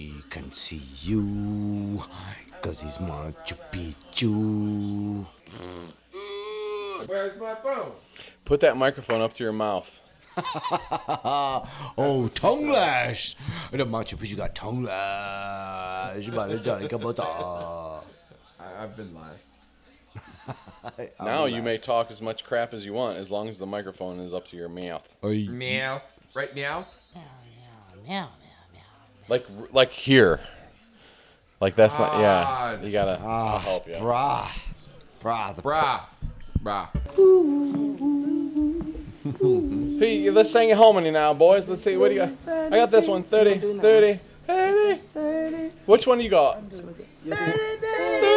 nobody can see you. Cause he's Machu Picchu. Where's my phone? Put that microphone up to your mouth. oh, tongue lash. The Machu Picchu got tongue lash. About it, Johnny Kabota. I, I've been lashed. Now you may talk as much crap as you want as long as the microphone is up to your mouth. Meow. Right meow? Like like here. Like that's not yeah. You gotta I'll help you. Brah. Brah. The Brah. Brah. Hey, let's sing it harmony now, boys. Let's see. What do you got? I got this one. 30, 30, 30. Which one do you got? 30.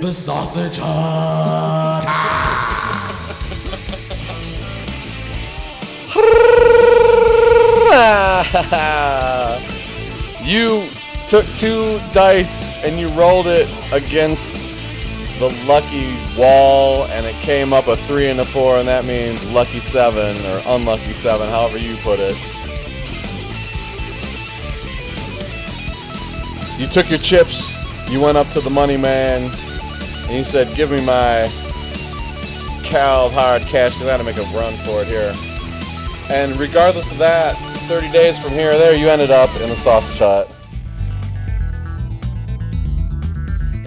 The sausage hut. you took two dice and you rolled it against the lucky wall, and it came up a three and a four, and that means lucky seven or unlucky seven, however you put it. You took your chips, you went up to the money man, and you said, Give me my Cal hard cash because I had to make a run for it here. And regardless of that, 30 days from here or there, you ended up in the sausage hut.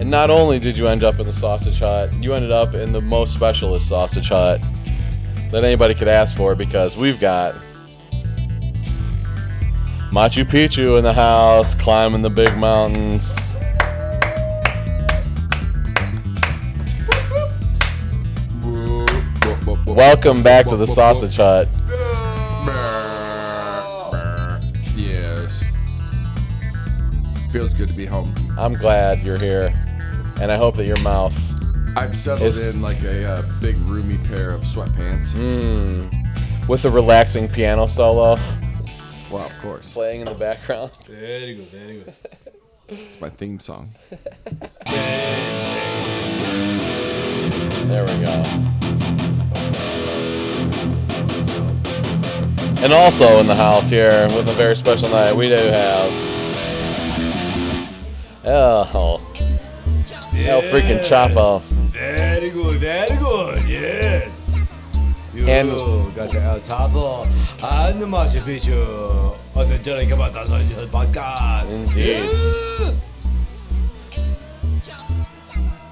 And not only did you end up in the sausage hut, you ended up in the most specialist sausage hut that anybody could ask for because we've got Machu Picchu in the house, climbing the big mountains. Welcome back to the sausage hut. Yes. Feels good to be home. I'm glad you're here, and I hope that your mouth, I've settled It's- in like a uh, big roomy pair of sweatpants. mm, with a relaxing piano solo Well, of course. playing in the background. Very good, very good. It's my theme song. There we go. And also in the house here, with a very special night, we do have. Oh, El freaking Chapo. Very good, very good, yes. You And- got the El Chapo and the Machu Picchu on the Sausage Hut podcast. Indeed. Yeah.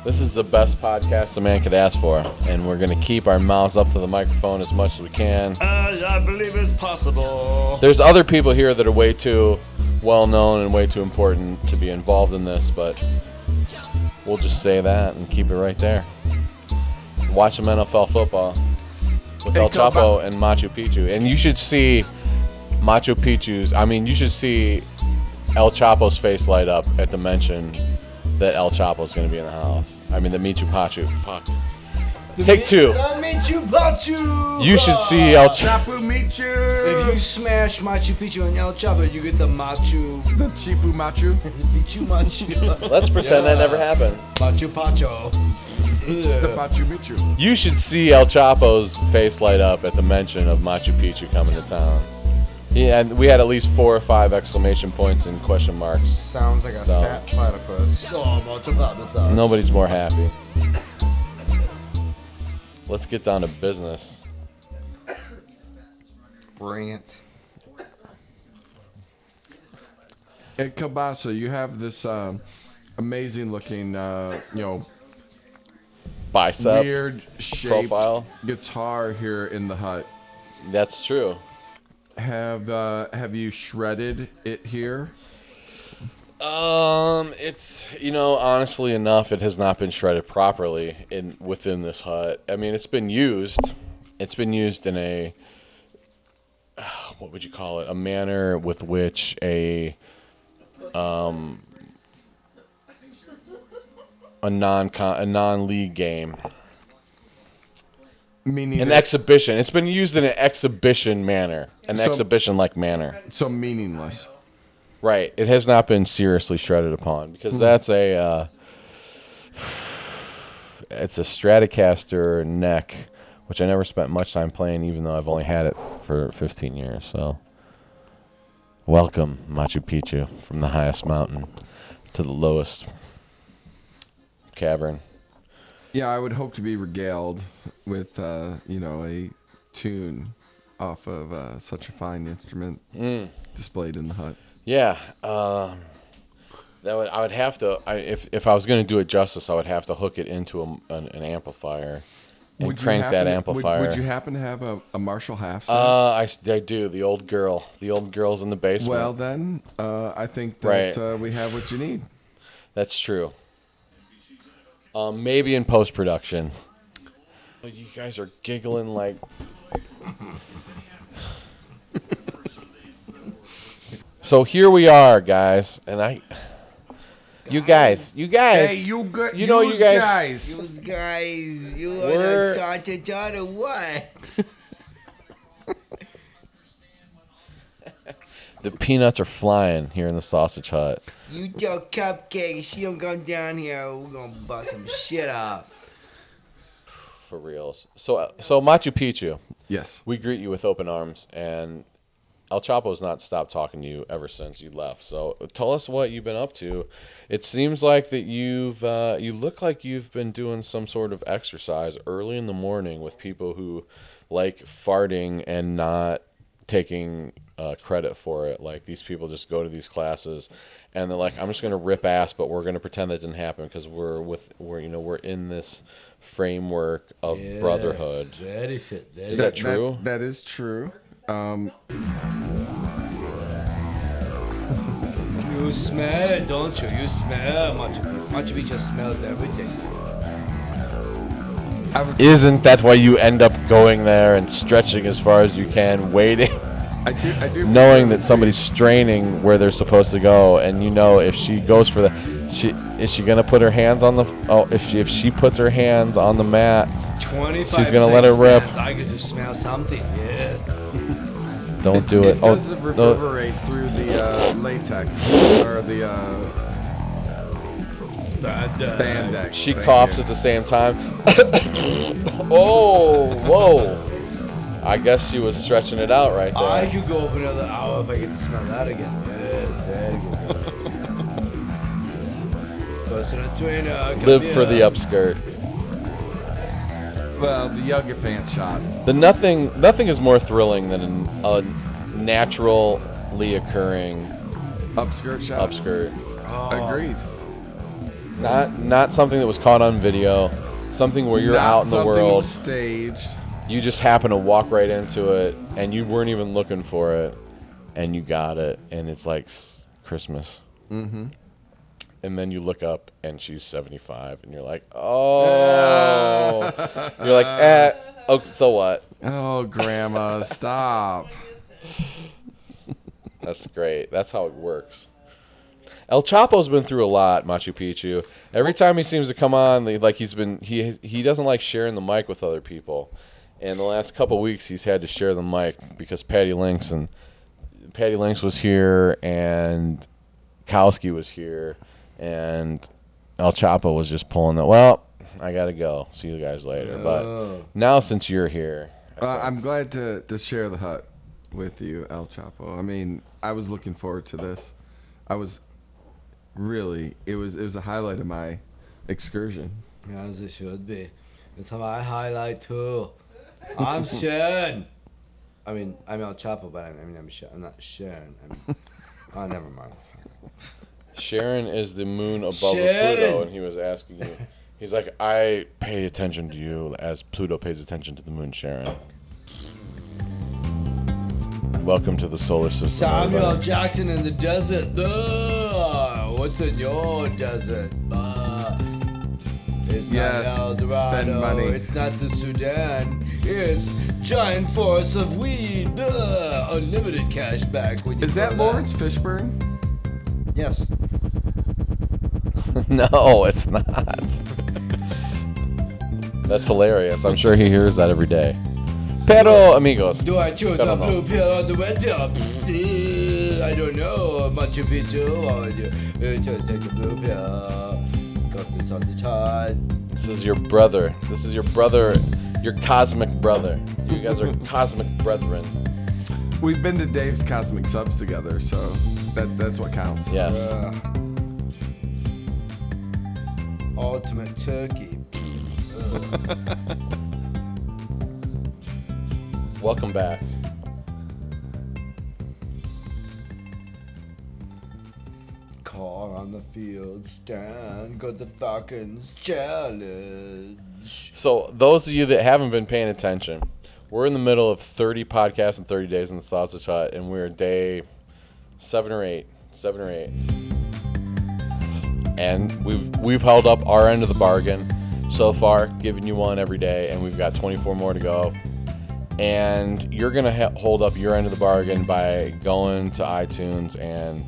This is the best podcast a man could ask for, and we're gonna keep our mouths up to the microphone as much as we can. Uh, I believe it's possible. There's other people here that are way too well known and way too important to be involved in this, but we'll just say that and keep it right there. Watch some NFL football with El Chapo and Machu Picchu, and you should see Machu Picchu's. I mean, you should see El Chapo's face light up at the mention that El Chapo's going to be in the house. I mean, the Michu Pachu. Fuck. Take two. The Machu Picchu. You should see El Chapo. Chapu meet you. If you smash Machu Picchu and El Chapo, you get the Machu the Chipu Machu. Picchu Machu. Let's pretend that never happened. Machu Picchu. The Machu Picchu. You should see El Chapo's face light up at the mention of Machu Picchu coming to town. He had, we had at least four or five exclamation points and question marks. Sounds like a So- fat platypus. Oh, Machu Picchu. Nobody's more happy. Let's get down to business. Bring it. At Kabasa, you have this um, amazing looking, uh, you know, Bicep weird shaped profile. guitar here in the hut. That's true. Have uh, have you shredded it here? Um, it's you know honestly enough, it has not been shredded properly in within this hut. I mean, it's been used. It's been used in a what would you call it? A manner with which a um a non a non league game, Meaning an exhibition. It's been used in an exhibition manner, an So- exhibition like manner. so meaningless. Right. It has not been seriously shredded upon because that's a uh, it's a Stratocaster neck, which I never spent much time playing, even though I've only had it for 15 years. So, welcome Machu Picchu from the highest mountain to the lowest cavern. Yeah, I would hope to be regaled with, uh, you know, a tune off of uh, such a fine instrument displayed in the hut. Yeah, um, that would I would have to. I, if if I was going to do it justice, I would have to hook it into a, an, an amplifier and Would crank that to- amplifier. Would, you happen to have a, a Marshall half uh, I, I do. The old girl. The old girl's in the basement. well, then uh, I think that Right. uh, we have what you need. That's true. Um, maybe in post production. You guys are giggling like. so here we are, guys, and I. You guys, you guys. Hey, you good? You know you guys- guys. You guys, you We're- want to talk to John or what? The peanuts are flying here in the sausage hut. You tell Cupcake she don't come down here, we're gonna bust some shit up. For reals. So, uh, so Machu Picchu, Yes. we greet you with open arms, and El Chapo's not stopped talking to you ever since you left. So, tell us what you've been up to. It seems like that you've uh, you look like you've been doing some sort of exercise early in the morning with people who like farting and not taking uh, credit for it. Like these people just go to these classes and they're like, "I'm just gonna rip ass," but we're gonna pretend that didn't happen because we're with we're you know we're in this framework of brotherhood. Very fit. Very Is that true? that is true. Um, You smell it, don't you? You smell Machu Picchu. Machu Picchu smells everything. Would, Isn't that why you end up going there and stretching as far as you can, waiting, I do. I do. knowing that somebody's straining where they're supposed to go, and you know if she goes for the, she is she gonna put her hands on the? Oh, if she if she puts her hands on the mat, 25 She's gonna let it rip. stands. I can just smell something, yes. don't do It it. Oh, does no, reverberate through the uh, latex or the uh, Spandex. spandex. she Thank coughs you. at the same time. oh, whoa! I guess she was stretching it out right there. I could go for another hour if I get to smell that again. Yes, very good. Personal trainer. Uh, Live for the upskirt. Well, the yoga pants shot. The nothing nothing is more thrilling than an, a naturally occurring Upskirt shot. upskirt. Oh. Agreed. Not not something that was caught on video. Something where you're Not out in the world. something world, staged. You just happen to walk right into it, and you weren't even looking for it, and you got it, and it's like Christmas. Mm-hmm. And then you look up, and she's 75, and you're like, oh. you're like, eh. Oh, so what? Oh, grandma, stop. That's great. That's how it works. El Chapo's been through a lot, Machu Picchu. Every time he seems to come on, like he's been he he doesn't like sharing the mic with other people. And the last couple weeks, he's had to share the mic because Patty Links and Patty Links was here, and Kowski was here, and El Chapo was just pulling it. Well, I gotta go. See you guys later. But now, since you're here, Uh, I'm glad to, to share the hut with you, El Chapo. I mean, I was looking forward to this. I was really it was it was a highlight of my excursion. As it should be. It's my highlight too. I'm Sharon. I mean, I'm El Chapo, but I mean, I'm, Sharon. I'm not Sharon. I'm, oh, never mind. Sharon is the moon above Sharon! Pluto, and he was asking you. He's like, I pay attention to you as Pluto pays attention to the moon, Sharon. Welcome to the solar system. Samuel everybody. Jackson in the desert. Ugh, what's in your desert? Uh, it's Yes, not El Dorado. spend money. It's not the Sudan. It's giant forest of weed. Ugh, unlimited cash back. When you Is that grow Laurence Fishburne? Yes. no, it's not. That's hilarious. I'm sure he hears that every day. Pero, amigos. Do I choose I the blue pill or the red pill? Pfft, I don't know. Machu Picchu or you, you just take the blue pill. Got this on the chart. This is your brother. This is your brother, your cosmic brother. You guys are cosmic brethren. We've been to Dave's Cosmic Subs together, so that that's what counts. Yes. Uh, ultimate turkey. Welcome back. Car on the field stand, got the Falcons challenge. So, those of you that haven't been paying attention, we're in the middle of 30 podcasts and 30 days in the Sausage Hut, and we're day seven or eight, seven or eight, and we've we've held up our end of the bargain so far, giving you one every day, and we've got 24 more to go. And you're gonna ha- hold up your end of the bargain by going to iTunes and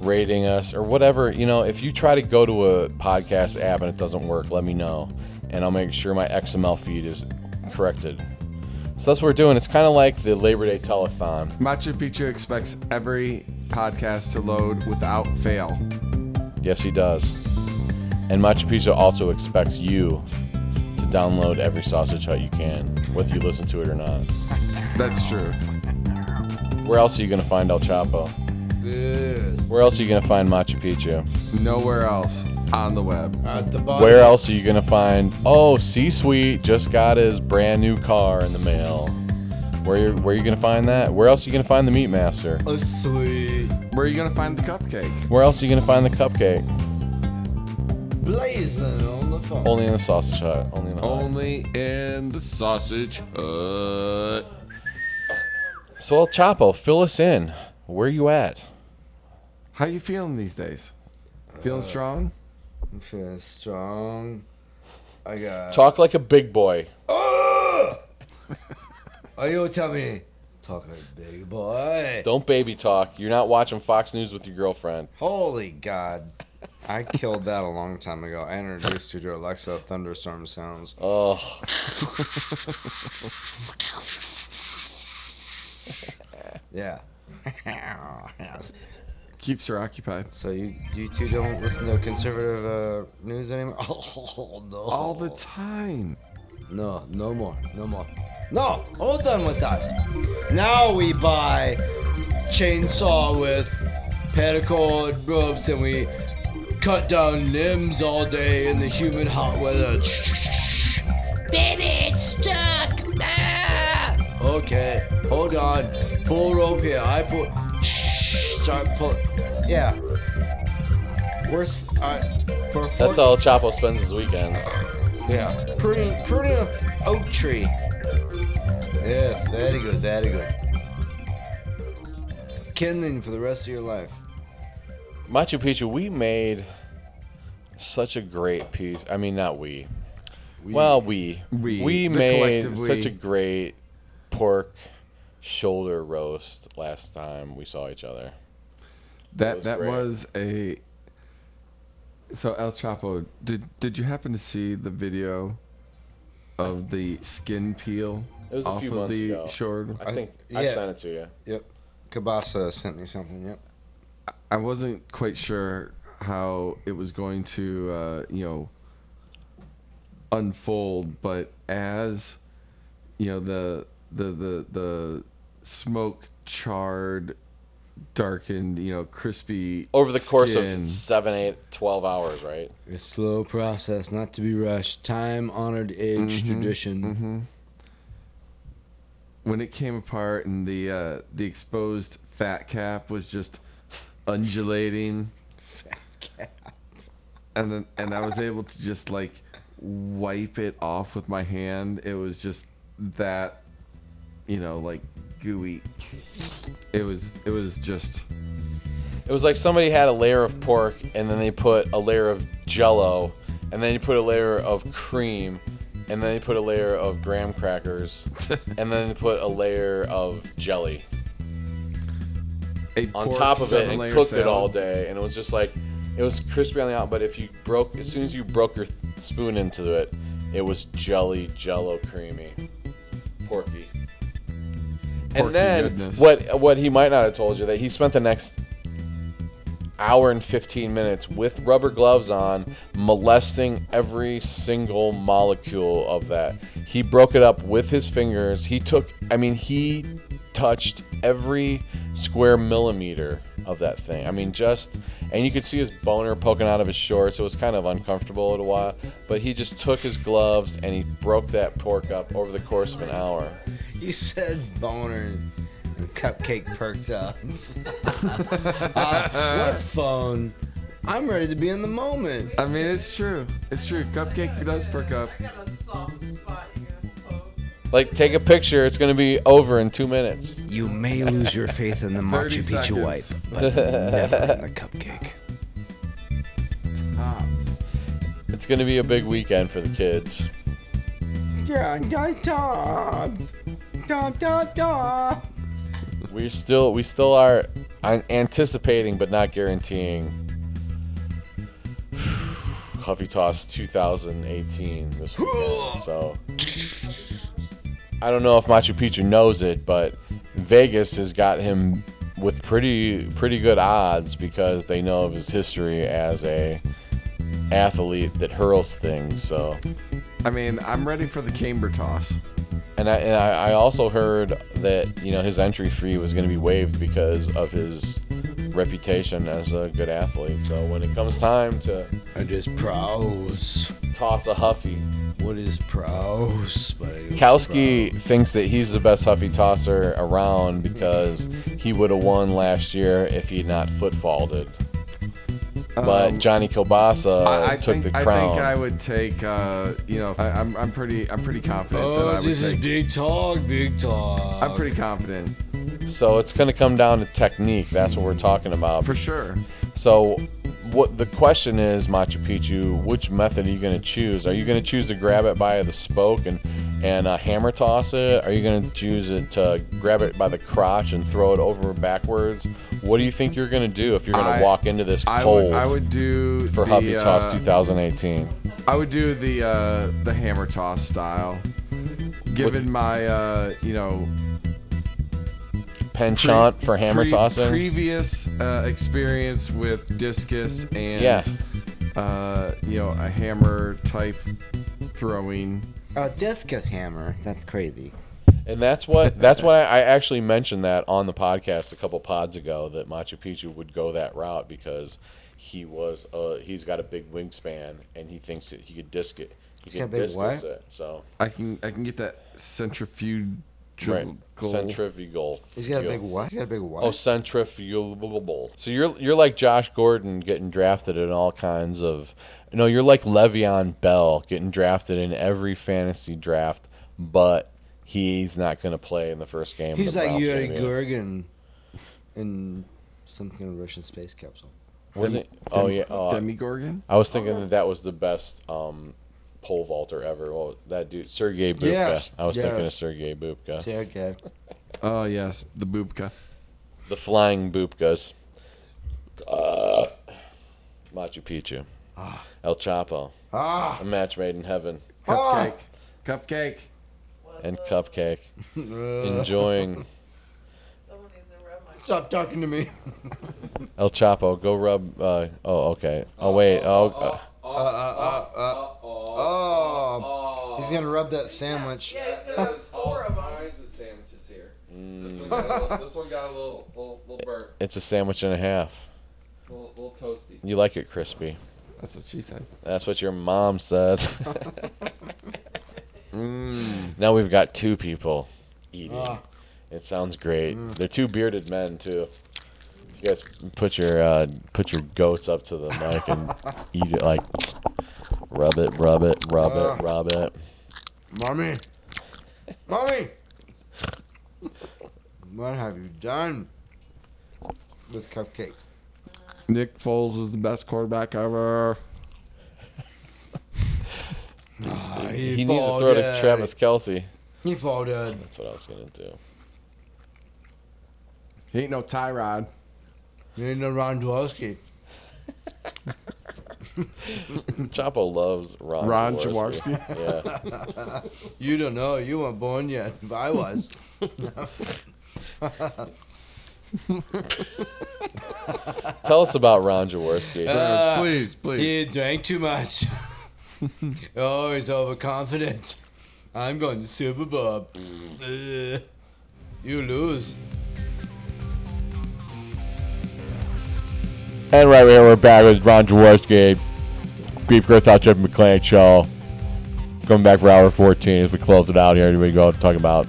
rating us or whatever. You know, if you try to go to a podcast app and it doesn't work, let me know, and I'll make sure my XML feed is corrected. So that's what we're doing. It's kind of like the Labor Day telethon. Machu Picchu expects every podcast to load without fail. Yes, he does. And Machu Picchu also expects you to download every Sausage Hut you can, whether you listen to it or not. That's true. Where else are you going to find El Chapo? Yes. Where else are you going to find Machu Picchu? Nowhere else on the web. At the bottom. Where else are you going to find, oh, C Suite just got his brand new car in the mail? Where, where are you going to find that? Where else are you going to find the Meat Master? A sweet Where are you gonna find the cupcake? Where else are you going to find the cupcake? blazing on the phone. Only in the Sausage Hut. Only in the Hut. Only in the sausage hut. So El Chapo, fill us in. Where are you at? How you feeling these days? Feeling uh, strong? I'm feeling strong. I got. Talk like a big boy. Oh, Are you tell me. Talk like a big boy. Don't baby talk. You're not watching Fox News with your girlfriend. Holy God. I killed that a long time ago. I introduced you to Alexa thunderstorm sounds. Oh, Yeah. yes. Keeps her occupied. So you you two don't listen to conservative uh, news anymore? Oh no. All the time. No, no more, no more. No, all done with that. Now we buy chainsaw with paracord ropes and we cut down limbs all day in the humid hot weather. Baby, it's stuck. Ah! Okay, hold on. Pull rope here. I pull. Start pull. Yeah. Uh, that's how Chapo spends his weekends. yeah. Pruning, pruning a oak tree. Yes, very good, very good. Kindling for the rest of your life. Machu Picchu, we made such a great piece. I mean, not we. Well, we. We, the made such a great pork shoulder roast last time we saw each other. That was that great. was a. So El Chapo, did did you happen to see the video of the skin peel It was a off few of months the ago. short? I think I yeah. sent it to you. Yep. Kabasa sent me something. Yep. I wasn't quite sure how it was going to, uh, you know, unfold, but as you know, the the the the smoke charred, darkened, you know, crispy Over the course skin. of seven, eight, twelve hours, right? A slow process, not to be rushed. Time honored age Mm-hmm, tradition. when it came apart and the uh, the exposed fat cap was just undulating, fat cap. and then and I was able to just like wipe it off with my hand. It was just that, you know, like gooey. It was it was just It was like somebody had a layer of pork and then they put a layer of jello and then you put a layer of cream and then they put a layer of graham crackers and then they put a layer of jelly a on pork top of it and seven-layer cooked it salad. all day and it was just like it was crispy on the out but if you broke as soon as you broke your spoon into it it was jelly jello creamy porky Porky and then goodness. what what he might not have told you that he spent the next hour and 15 minutes with rubber gloves on, molesting every single molecule of that. He broke it up with his fingers. He took, I mean, he touched every square millimeter of that thing. I mean, just, and you could see his boner poking out of his shorts. It was kind of uncomfortable at a while, but he just took his gloves and he broke that pork up over the course of an hour. You said boner and cupcake perked up. uh, what phone? I'm ready to be in the moment. I mean, it's true. It's true. Cupcake does perk up. Like, take a picture. It's going to be over in two minutes. You may lose your faith in the 30 Machu Picchu seconds. wipe, but never in the cupcake. Tops. It's going to be a big weekend for the kids. Yeah, yeah, tops. Da, da, da. We still we still are anticipating but not guaranteeing Huffy Toss 2018 this weekend. So I don't know if Machu Picchu knows it, but Vegas has got him with pretty pretty good odds because they know of his history as a athlete that hurls things. So I mean, I'm ready for the chamber toss. And I, and I I also heard that you know his entry fee was going to be waived because of his reputation as a good athlete. So when it comes time to I just pros. toss a Huffy, What is pros? But I do Kowski thinks that he's the best Huffy tosser around because he would have won last year if he had not foot faulted. But Um, Johnny Kilbasa I, I took think the crown. I think I would take. Uh, you know, I, I'm I'm pretty I'm pretty confident that I Oh, would this is big talk, big talk. I'm pretty confident so it's going to come down to technique. That's what we're talking about. for sure. So, what the question is, Machu Picchu, which method are you going to choose? Are you going to choose to grab it by the spoke and and uh, hammer toss it? Are you going to choose it to grab it by the crotch and throw it over backwards? What do you think you're going to do if you're going to walk into this I cold would I would do for the, Huffy Toss uh, 2018? I would do the uh, the hammer toss style. Given my uh, you know Penchant for hammer pre- tossing? previous uh, experience with discus and Yeah. uh, you know a hammer type throwing. Uh, Death Cut Hammer. That's crazy. And that's what that's what I, I actually mentioned that on the podcast a couple pods ago that Machu Picchu would go that route because he was uh, he's got a big wingspan and he thinks that he could disc it. He got can big discus what? it. So I can I can get that centrifugal. right, centrifugal. He's got a big what? He's got a big what? Oh, centrifugal. So you're you're like Josh Gordon getting drafted in all kinds of. No, you're like Le'Veon Bell getting drafted in every fantasy draft, but he's not going to play in the first game. He's like Yuri game. Gorgon in some kind of Russian space capsule. Was it? Oh yeah. Oh, Demogorgon. I was thinking that that was the best um, pole vaulter ever. Well, that dude, Sergey Bubka. Yes, I was thinking of yes. Sergey Bubka. Yeah, okay. Oh yes, the boobka. The flying Bubkas. Uh, Machu Picchu. El Chapo. Ah! A match made in heaven. Cupcake. Cupcake. And Cupcake. Enjoying Someone needs to rub Stop talking to me. El Chapo. Go rub. Uh, oh, okay. Oh, wait. Oh, uh, Uh, uh, uh, uh. Oh. He's gonna rub that sandwich. Yeah, he's gonna have four of them. kinds of sandwiches here. This mm, one got a little, this one got a little, little, little burnt, it's a sandwich and a half. little, little toasty. You like it crispy. That's what she said. That's what your mom said. Mmm. now we've got two people eating. Ah. It sounds great. They're two bearded men too. You guys put your uh, put your goats up to the mic and eat it like rub it, rub it, rub Ah. it, rub it. Mommy. Mommy. What have you done with Cupcake? Nick Foles is the best quarterback ever. Ah, He needs to throw to. Travis Kelce. He folded. That's what I was gonna do. He ain't no Tyrod. You ain't no Ron Jaworski. Chapo loves Ron. Ron Jaworski. Jaworski. Yeah. You don't know. You weren't born yet. But I was. Tell us about Ron Jaworski. Uh, please, please. He drank too much. oh, he's overconfident. I'm going to Super Bowl. Ugh. you lose. And right here, we're back with Ron Jaworski, Beef Girth Jeff McClain show. Coming back for hour 14 as we close it out here. We go talk about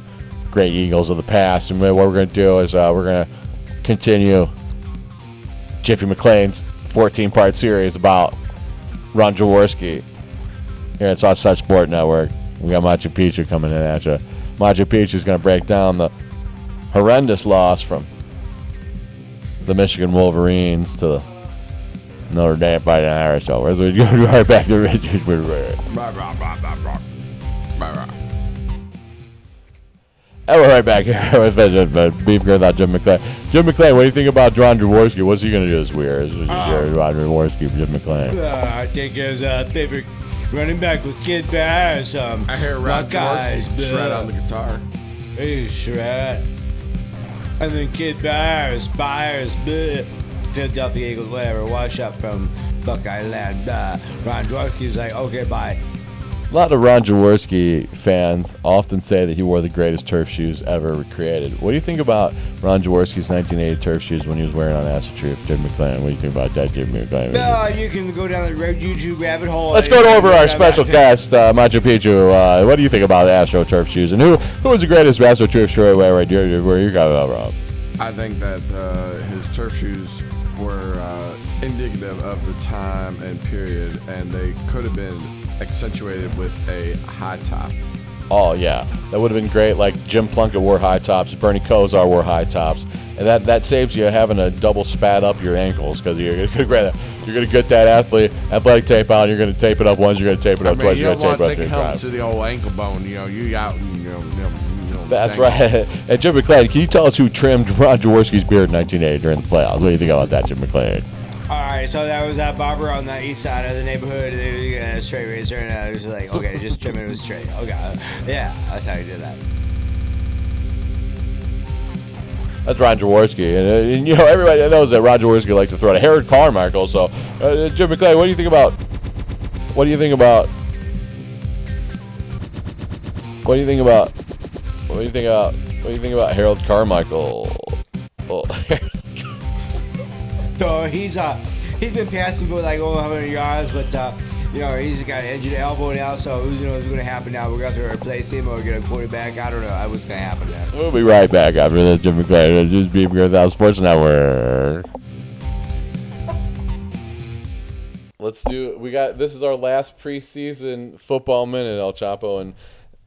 great Eagles of the past. And what we're going to do is uh, we're going to continue Jiffy McClain's 14 part series about Ron Jaworski here at Southside Sport Network. We got Machu Picchu coming in at you. Machu Picchu is going to break down the horrendous loss from the Michigan Wolverines to the Notre Dame Fighting Irish. So we're going to go right back to Richard. Rah, rah, rah, rah, rah. Rah, rah. And we're right back here with uh, Beef Girl without Jim McClain. Jim McClain, what do you think about John Jaworski? What's he going to do this year? Is this Ah. year, Ron Jaworski, Jim McClain? Uh, I think his uh, favorite running back with Keith Byars. Um, I hear Ron Buckeyes, Jaworski shred bleh. on the guitar. Hey, shred. And then Keith Byars, Byars, bleh. Philadelphia Eagles, whatever. Watch out from Buckeye Land. Blah. Ron Jaworski's like, okay, bye. A lot of Ron Jaworski fans often say that he wore the greatest turf shoes ever created. What do you think about Ron Jaworski's 1980 turf shoes when he was wearing on acid trip? Jim McClain, what do you think about that, Jim McClain? No, you can go down the red YouTube rabbit hole. Let's go you over our special guest, uh, Machu Picchu. Uh, what do you think about the Astro Turf shoes? And who who was the greatest Astro Turf shoe right, right? Where you got that from? I think that uh, his turf shoes were uh, indicative of the time and period, and they could have been accentuated with a high top. Oh yeah, that would have been great. Like Jim Plunkett wore high tops, Bernie Kosar wore high tops, and that, that saves you having a double spat up your ankles because you're gonna you're gonna get that athlete athletic tape out. You're gonna tape it up once. You're gonna tape it I up mean, twice. you You're don't gonna want tape to it take up a three helmet times. to the old ankle bone. You know, you out and you know, you know, That's right. And Jim McClain, can you tell us who trimmed Ron Jaworski's beard in 1980 during the playoffs? What do you think about that, Jim McClain? All right, so that was that barber on the east side of the neighborhood. and They were a straight razor, and I was like, okay, just trim it with straight. Okay, yeah, that's how you do that. That's Ron Jaworski, and, uh, and you know everybody knows that Ron Jaworski likes to throw to Harold Carmichael. So, uh, Jim McClain, what do you think about? What do you think about? What do you think about? What do you think about? What do you think about Harold Carmichael? Oh, So he's uh he's been passing for like over 100 yards, but uh, you know he's got an injured elbow now. So who knows what's gonna happen now? We're gonna replace him or get a quarterback. I don't know what's gonna happen there. we'll be right back after this, Jim McClain. It's Just Beef Without Sports Network. Let's do. We got. This is our last preseason football minute, El Chapo, and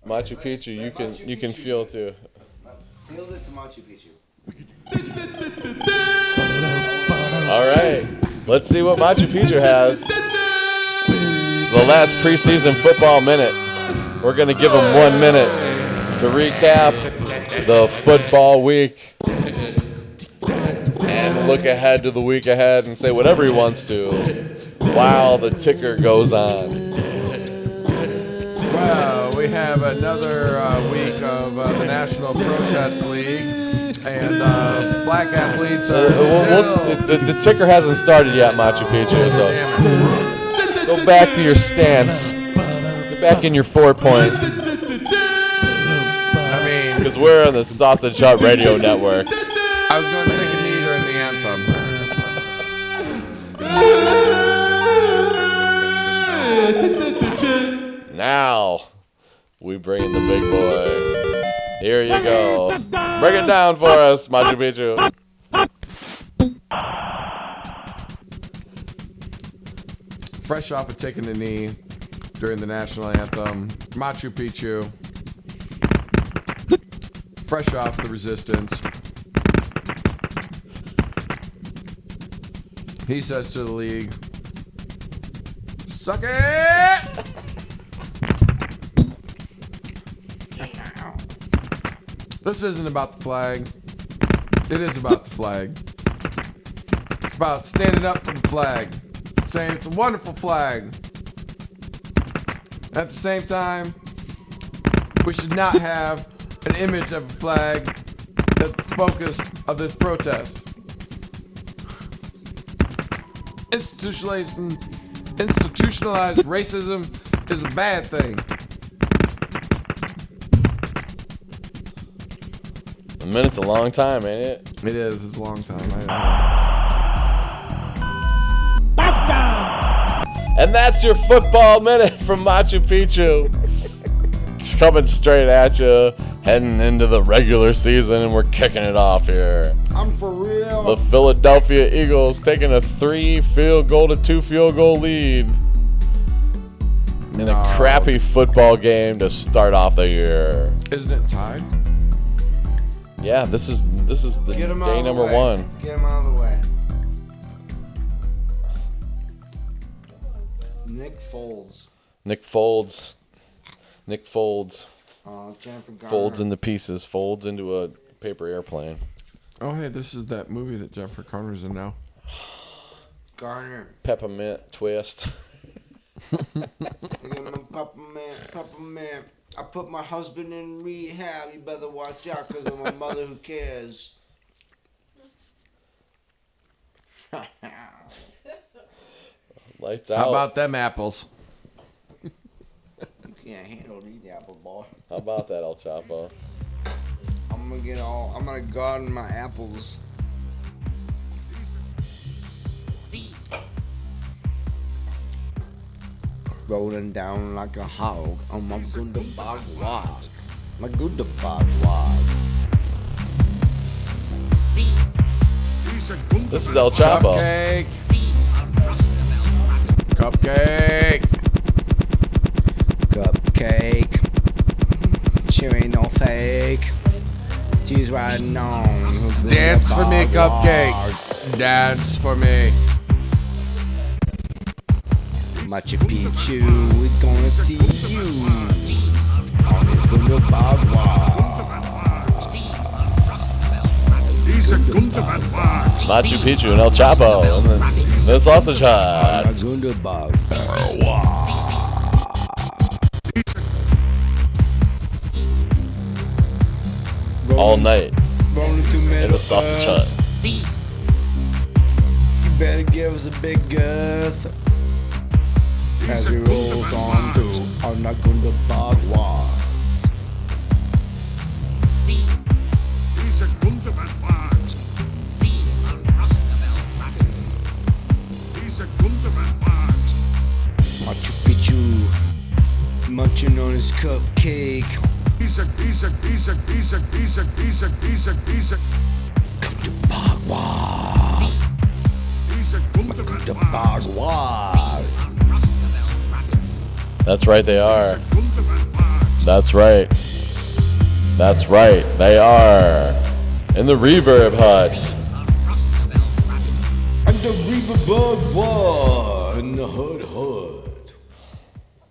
Machu Picchu. You can you can feel too. Field it to Machu Picchu. All right, let's see what Machu Picchu has. The last preseason football minute. We're gonna give them one minute to recap the football week and look ahead to the week ahead and say whatever he wants to while the ticker goes on. Well, we have another uh, week of uh, the National Protest League, and uh, black athletes Uh, we'll- we'll- the, the ticker hasn't started yet, Machu Picchu. So go back to your stance. Get back in your four point. I mean, Because we're on the Sausage Hut Radio Network. I was going to take a knee during the anthem. Now, we bring in the big boy. Here you go. Break it down for us, Machu Picchu. Fresh off of taking a knee during the national anthem, Machu Picchu. Fresh off the resistance. He says to the league, Suck it! This isn't about the flag. It is about the flag. It's about standing up for the flag, saying it's a wonderful flag. At the same time, we should not have an image of a flag the focus of this protest. Institutionalized, institutionalized racism is a bad thing. A minute's a long time, ain't it? It is. It's a long time. I And that's your football minute from Machu Picchu. It's coming straight at you, heading into the regular season, and we're kicking it off here. I'm for real. The Philadelphia Eagles taking a three field goal to two field goal lead in No. a crappy football game to start off the year. Isn't it tied? Yeah, this is this is the Get him out day the number way. one. Get him out of the way. Nick Folds. Nick Folds. Nick Folds. Uh, Jennifer Garner. Folds into pieces. Folds into a paper airplane. Oh, hey, this is that movie that Jennifer Connor's in now. Garner. Peppermint twist. Look at my peppermint, peppermint. I put my husband in rehab. You better watch out because of my mother who cares. Lights out. How about them apples? You can't handle these apple boy. How about that, El Chapo? I'm gonna get all. I'm gonna garden my apples. Rolling down like a hog on my good bog walk. My good bog walk. This is El Chapo. Cupcake. Cupcake. Cupcake. She ain't no fake. She's riding on. Dance for me, bog. Cupcake. Dance for me. Machu Picchu, we're gonna see you on this good bog walk. Machu Picchu and El Chapo. And then the sausage hut. My good. All night Rolling through in Middle the sausage hut. You better give us a big girth as we roll on through our Nagunda bog walks. Machu Picchu, munching on his cupcake. These are, these are, these are, these are, these are, these are, these are, these are. Come to bog walk, the bog walk. That's right, they are. That's right. That's right, they are. In the reverb hut. And the river bug war in the hood hood.